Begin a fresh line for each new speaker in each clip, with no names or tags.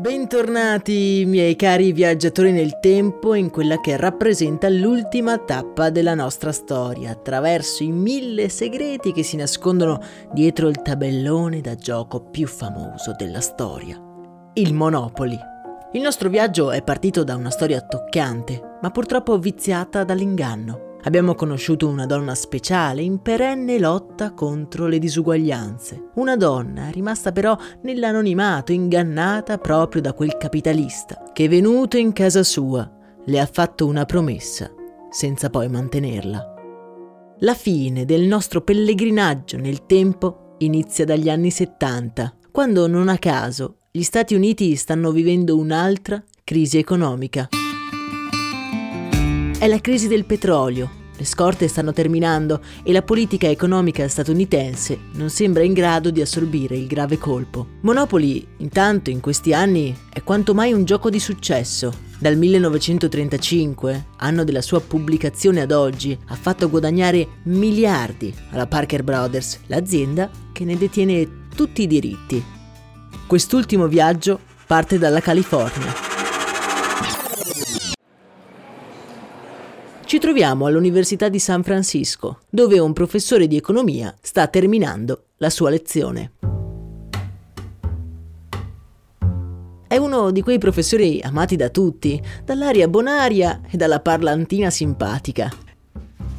Bentornati miei cari viaggiatori nel tempo in quella che rappresenta l'ultima tappa della nostra storia, attraverso i mille segreti che si nascondono dietro il tabellone da gioco più famoso della storia, il Monopoli. Il nostro viaggio è partito da una storia toccante, ma purtroppo viziata dall'inganno. Abbiamo conosciuto una donna speciale in perenne lotta contro le disuguaglianze. Una donna rimasta però nell'anonimato, ingannata proprio da quel capitalista, che venuto in casa sua le ha fatto una promessa, senza poi mantenerla. La fine del nostro pellegrinaggio nel tempo inizia dagli anni 70, quando non a caso gli Stati Uniti stanno vivendo un'altra crisi economica. È la crisi del petrolio. Le scorte stanno terminando e la politica economica statunitense non sembra in grado di assorbire il grave colpo. Monopoly, intanto, in questi anni è quanto mai un gioco di successo. Dal 1935, anno della sua pubblicazione ad oggi, ha fatto guadagnare miliardi alla Parker Brothers, l'azienda che ne detiene tutti i diritti. Quest'ultimo viaggio parte dalla California Ci troviamo all'Università di San Francisco, dove un professore di economia sta terminando la sua lezione. È uno di quei professori amati da tutti, dall'aria bonaria e dalla parlantina simpatica.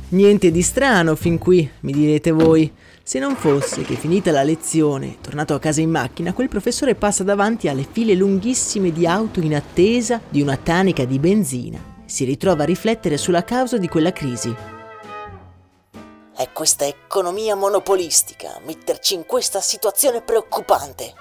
Niente di strano fin qui, mi direte voi, se non fosse che finita la lezione, tornato a casa in macchina, quel professore passa davanti alle file lunghissime di auto in attesa di una tanica di benzina si ritrova a riflettere sulla causa di quella crisi.
È questa economia monopolistica a metterci in questa situazione preoccupante.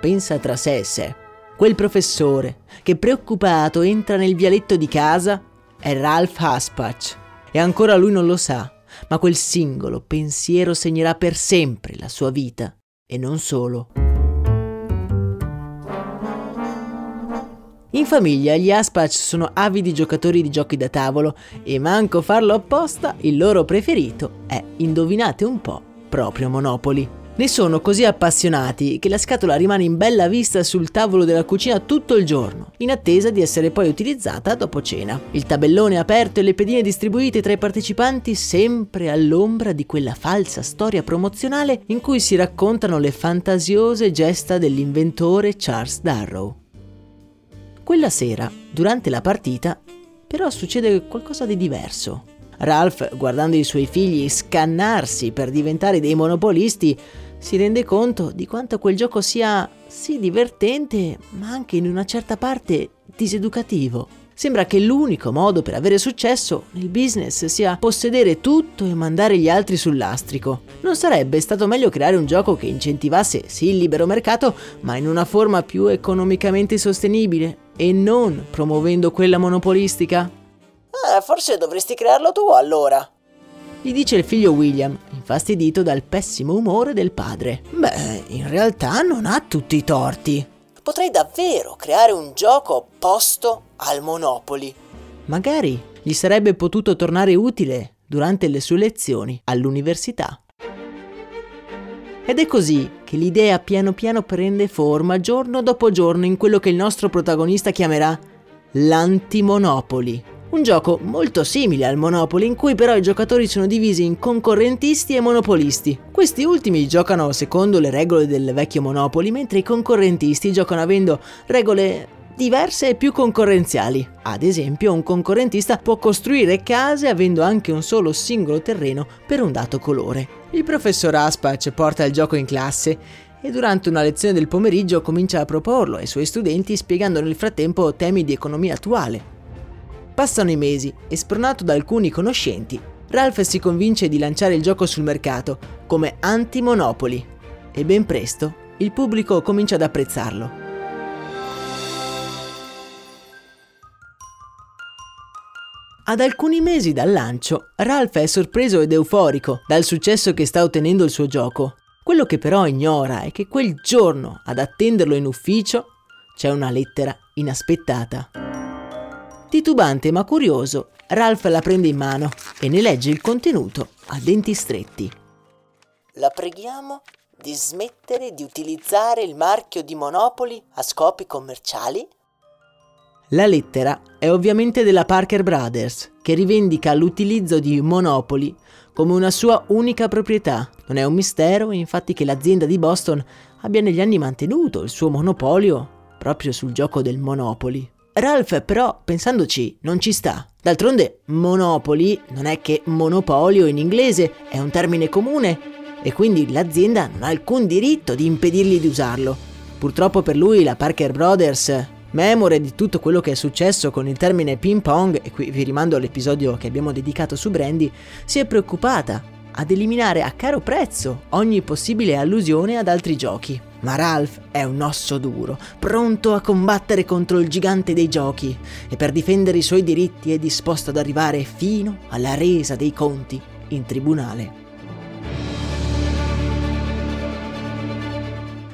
Pensa tra sé e sé. Quel professore che preoccupato entra nel vialetto di casa è Ralph Haspach e ancora lui non lo sa, ma quel singolo pensiero segnerà per sempre la sua vita e non solo. In famiglia gli Aspach sono avidi giocatori di giochi da tavolo e manco farlo apposta, il loro preferito è, indovinate un po', proprio Monopoli. Ne sono così appassionati che la scatola rimane in bella vista sul tavolo della cucina tutto il giorno, in attesa di essere poi utilizzata dopo cena. Il tabellone aperto e le pedine distribuite tra i partecipanti sempre all'ombra di quella falsa storia promozionale in cui si raccontano le fantasiose gesta dell'inventore Charles Darrow. Quella sera, durante la partita, però succede qualcosa di diverso. Ralph, guardando i suoi figli scannarsi per diventare dei monopolisti, si rende conto di quanto quel gioco sia sì divertente, ma anche in una certa parte diseducativo. Sembra che l'unico modo per avere successo nel business sia possedere tutto e mandare gli altri sul lastrico. Non sarebbe stato meglio creare un gioco che incentivasse sì il libero mercato, ma in una forma più economicamente sostenibile? E non promuovendo quella monopolistica?
Eh, forse dovresti crearlo tu allora.
Gli dice il figlio William, infastidito dal pessimo umore del padre. Beh, in realtà non ha tutti i torti.
Potrei davvero creare un gioco opposto al Monopoli.
Magari gli sarebbe potuto tornare utile durante le sue lezioni all'università. Ed è così che l'idea piano piano prende forma giorno dopo giorno in quello che il nostro protagonista chiamerà l'antimonopoli. Un gioco molto simile al Monopoly in cui però i giocatori sono divisi in concorrentisti e monopolisti. Questi ultimi giocano secondo le regole del vecchio Monopoly mentre i concorrentisti giocano avendo regole diverse e più concorrenziali. Ad esempio, un concorrentista può costruire case avendo anche un solo singolo terreno per un dato colore. Il professor Aspach porta il gioco in classe e durante una lezione del pomeriggio comincia a proporlo ai suoi studenti spiegando nel frattempo temi di economia attuale. Passano i mesi e spronato da alcuni conoscenti, Ralph si convince di lanciare il gioco sul mercato come anti-monopoli e ben presto il pubblico comincia ad apprezzarlo. Ad alcuni mesi dal lancio, Ralph è sorpreso ed euforico dal successo che sta ottenendo il suo gioco. Quello che però ignora è che quel giorno, ad attenderlo in ufficio, c'è una lettera inaspettata. Titubante ma curioso, Ralph la prende in mano e ne legge il contenuto a denti stretti.
La preghiamo di smettere di utilizzare il marchio di Monopoli a scopi commerciali?
La lettera è ovviamente della Parker Brothers, che rivendica l'utilizzo di Monopoly come una sua unica proprietà. Non è un mistero, infatti, che l'azienda di Boston abbia negli anni mantenuto il suo monopolio proprio sul gioco del Monopoly. Ralph però, pensandoci, non ci sta. D'altronde, Monopoly non è che monopolio in inglese, è un termine comune e quindi l'azienda non ha alcun diritto di impedirgli di usarlo. Purtroppo per lui la Parker Brothers, memore di tutto quello che è successo con il termine ping pong, e qui vi rimando all'episodio che abbiamo dedicato su Brandy, si è preoccupata ad eliminare a caro prezzo ogni possibile allusione ad altri giochi. Ma Ralph è un osso duro, pronto a combattere contro il gigante dei giochi e per difendere i suoi diritti è disposto ad arrivare fino alla resa dei conti in tribunale.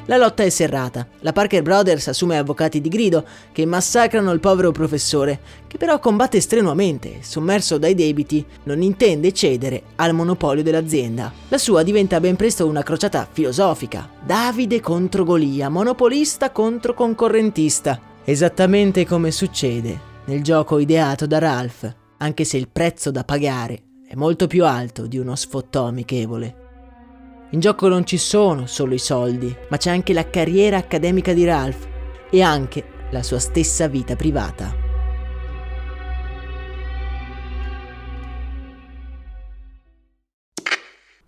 La lotta è serrata. La Parker Brothers assume avvocati di grido che massacrano il povero professore, che però combatte strenuamente, sommerso dai debiti, non intende cedere al monopolio dell'azienda. La sua diventa ben presto una crociata filosofica. Davide contro Golia, monopolista contro concorrentista. Esattamente come succede nel gioco ideato da Ralph, anche se il prezzo da pagare è molto più alto di uno sfottò amichevole. In gioco non ci sono solo i soldi, ma c'è anche la carriera accademica di Ralph e anche la sua stessa vita privata.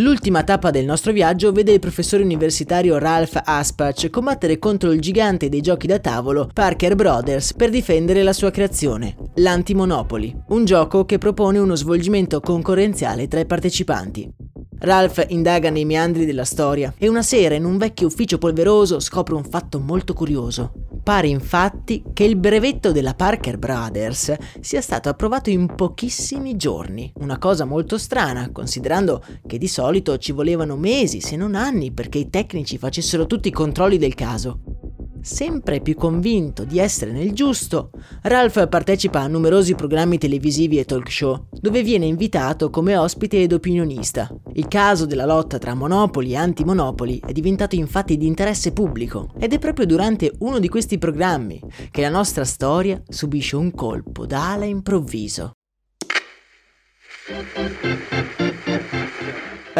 L'ultima tappa del nostro viaggio vede il professore universitario Ralph Aspach combattere contro il gigante dei giochi da tavolo Parker Brothers per difendere la sua creazione, l'Antimonopoli, un gioco che propone uno svolgimento concorrenziale tra i partecipanti. Ralph indaga nei meandri della storia e una sera in un vecchio ufficio polveroso scopre un fatto molto curioso. Pare infatti che il brevetto della Parker Brothers sia stato approvato in pochissimi giorni, una cosa molto strana considerando che di solito ci volevano mesi se non anni perché i tecnici facessero tutti i controlli del caso. Sempre più convinto di essere nel giusto, Ralph partecipa a numerosi programmi televisivi e talk show, dove viene invitato come ospite ed opinionista. Il caso della lotta tra monopoli e antimonopoli è diventato infatti di interesse pubblico ed è proprio durante uno di questi programmi che la nostra storia subisce un colpo d'ala improvviso.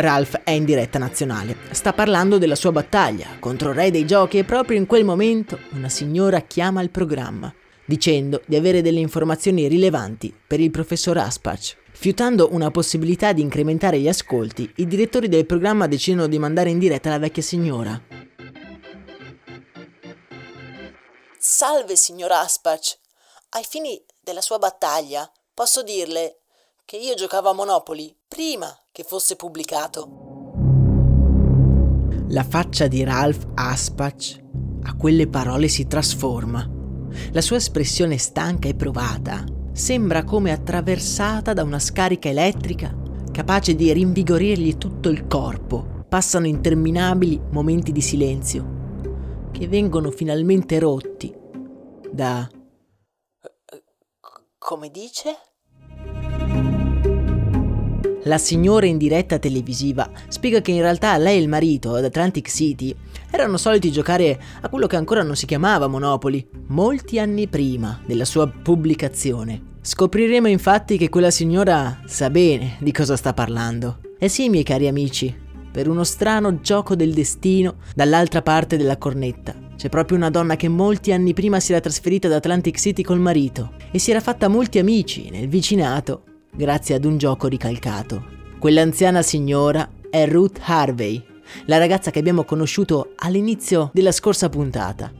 Ralph è in diretta nazionale. Sta parlando della sua battaglia contro il re dei giochi e proprio in quel momento una signora chiama il programma, dicendo di avere delle informazioni rilevanti per il professor Aspach. Fiutando una possibilità di incrementare gli ascolti, i direttori del programma decidono di mandare in diretta la vecchia signora.
Salve, signor Aspach. Ai fini della sua battaglia, posso dirle che io giocavo a Monopoli prima che fosse pubblicato.
La faccia di Ralph Aspach a quelle parole si trasforma. La sua espressione stanca e provata sembra come attraversata da una scarica elettrica capace di rinvigorirgli tutto il corpo. Passano interminabili momenti di silenzio che vengono finalmente rotti da...
Come dice?
La signora in diretta televisiva spiega che in realtà lei e il marito ad Atlantic City erano soliti giocare a quello che ancora non si chiamava Monopoly, molti anni prima della sua pubblicazione. Scopriremo infatti che quella signora sa bene di cosa sta parlando. E sì, miei cari amici, per uno strano gioco del destino, dall'altra parte della cornetta c'è proprio una donna che molti anni prima si era trasferita ad Atlantic City col marito e si era fatta molti amici nel vicinato grazie ad un gioco ricalcato. Quell'anziana signora è Ruth Harvey, la ragazza che abbiamo conosciuto all'inizio della scorsa puntata.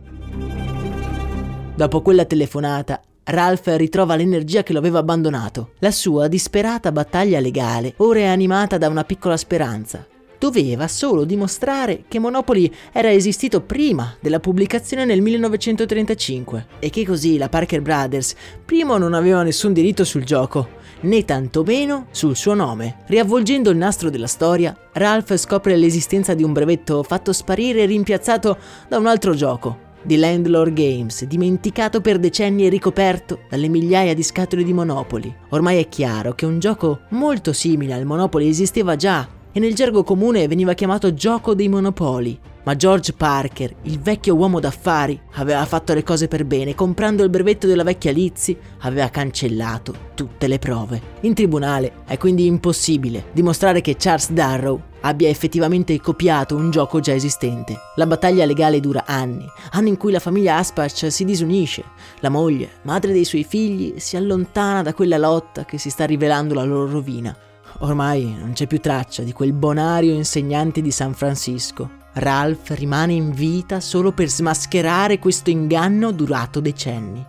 Dopo quella telefonata, Ralph ritrova l'energia che lo aveva abbandonato. La sua disperata battaglia legale ora è animata da una piccola speranza. Doveva solo dimostrare che Monopoly era esistito prima della pubblicazione nel 1935 e che così la Parker Brothers primo non aveva nessun diritto sul gioco né tantomeno sul suo nome. Riavvolgendo il nastro della storia, Ralph scopre l'esistenza di un brevetto fatto sparire e rimpiazzato da un altro gioco, di Landlord Games, dimenticato per decenni e ricoperto dalle migliaia di scatole di Monopoli. Ormai è chiaro che un gioco molto simile al Monopoli esisteva già e nel gergo comune veniva chiamato gioco dei monopoli. Ma George Parker, il vecchio uomo d'affari, aveva fatto le cose per bene, comprando il brevetto della vecchia Lizzie, aveva cancellato tutte le prove. In tribunale è quindi impossibile dimostrare che Charles Darrow abbia effettivamente copiato un gioco già esistente. La battaglia legale dura anni, anni in cui la famiglia Aspach si disunisce, la moglie, madre dei suoi figli, si allontana da quella lotta che si sta rivelando la loro rovina. Ormai non c'è più traccia di quel bonario insegnante di San Francisco. Ralph rimane in vita solo per smascherare questo inganno durato decenni.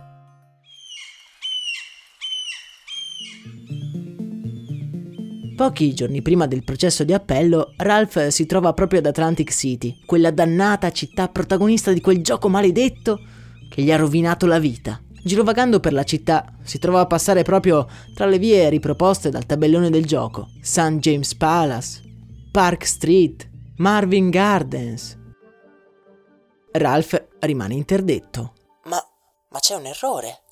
Pochi giorni prima del processo di appello, Ralph si trova proprio ad Atlantic City, quella dannata città protagonista di quel gioco maledetto che gli ha rovinato la vita. Girovagando per la città, si trova a passare proprio tra le vie riproposte dal tabellone del gioco. St. James Palace, Park Street, Marvin Gardens. Ralph rimane interdetto.
Ma, ma c'è un errore.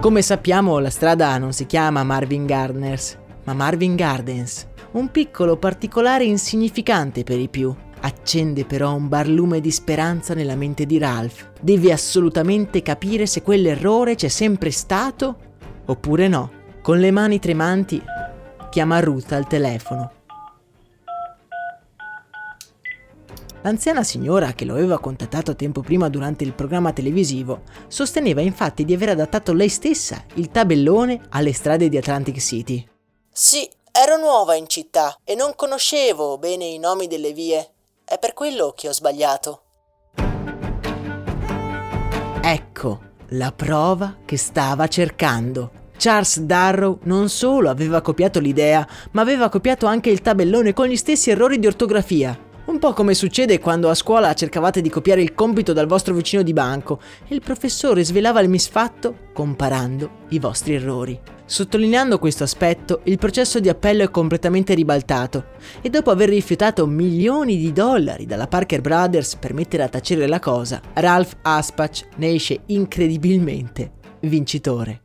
Come sappiamo, la strada non si chiama Marvin Gardens, ma Marvin Gardens. Un piccolo particolare insignificante per i più, Accende però un barlume di speranza nella mente di Ralph. Deve assolutamente capire se quell'errore c'è sempre stato oppure no. Con le mani tremanti chiama Ruth al telefono. L'anziana signora, che lo aveva contattato tempo prima durante il programma televisivo, sosteneva infatti di aver adattato lei stessa il tabellone alle strade di Atlantic City.
Sì, ero nuova in città e non conoscevo bene i nomi delle vie. È per quello che ho sbagliato.
Ecco la prova che stava cercando. Charles Darrow non solo aveva copiato l'idea, ma aveva copiato anche il tabellone con gli stessi errori di ortografia. Un po' come succede quando a scuola cercavate di copiare il compito dal vostro vicino di banco e il professore svelava il misfatto comparando i vostri errori. Sottolineando questo aspetto, il processo di appello è completamente ribaltato e dopo aver rifiutato milioni di dollari dalla Parker Brothers per mettere a tacere la cosa, Ralph Aspach ne esce incredibilmente vincitore.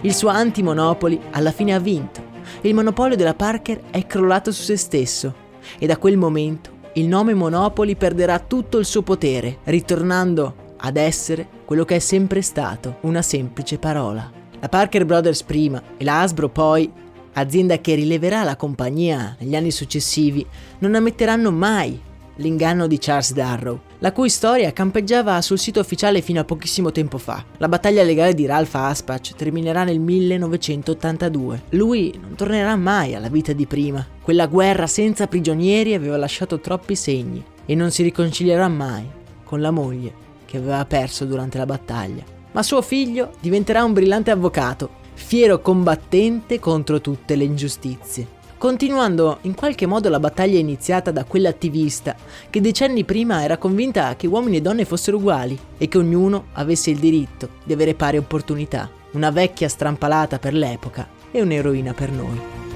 Il suo anti-Monopoli alla fine ha vinto e il monopolio della Parker è crollato su se stesso e da quel momento il nome Monopoli perderà tutto il suo potere, ritornando ad essere quello che è sempre stato, una semplice parola. La Parker Brothers prima e la Hasbro poi, azienda che rileverà la compagnia negli anni successivi, non ammetteranno mai l'inganno di Charles Darrow, la cui storia campeggiava sul sito ufficiale fino a pochissimo tempo fa. La battaglia legale di Ralph Aspach terminerà nel 1982. Lui non tornerà mai alla vita di prima. Quella guerra senza prigionieri aveva lasciato troppi segni e non si riconcilierà mai con la moglie che aveva perso durante la battaglia. Ma suo figlio diventerà un brillante avvocato, fiero combattente contro tutte le ingiustizie continuando in qualche modo la battaglia iniziata da quell'attivista che decenni prima era convinta che uomini e donne fossero uguali e che ognuno avesse il diritto di avere pari opportunità. Una vecchia strampalata per l'epoca e un'eroina per noi.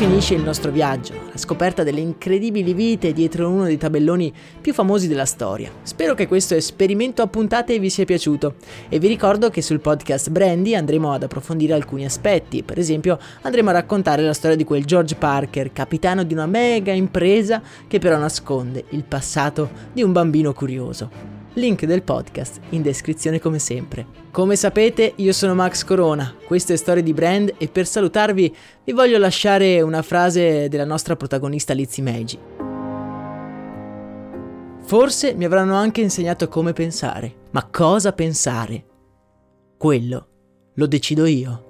Finisce il nostro viaggio, la scoperta delle incredibili vite dietro uno dei tabelloni più famosi della storia. Spero che questo esperimento a puntate vi sia piaciuto e vi ricordo che sul podcast Brandy andremo ad approfondire alcuni aspetti, per esempio andremo a raccontare la storia di quel George Parker, capitano di una mega impresa che però nasconde il passato di un bambino curioso. Link del podcast in descrizione come sempre. Come sapete io sono Max Corona, questo è Storie di Brand e per salutarvi vi voglio lasciare una frase della nostra protagonista Lizzie Meiji. Forse mi avranno anche insegnato come pensare, ma cosa pensare? Quello lo decido io.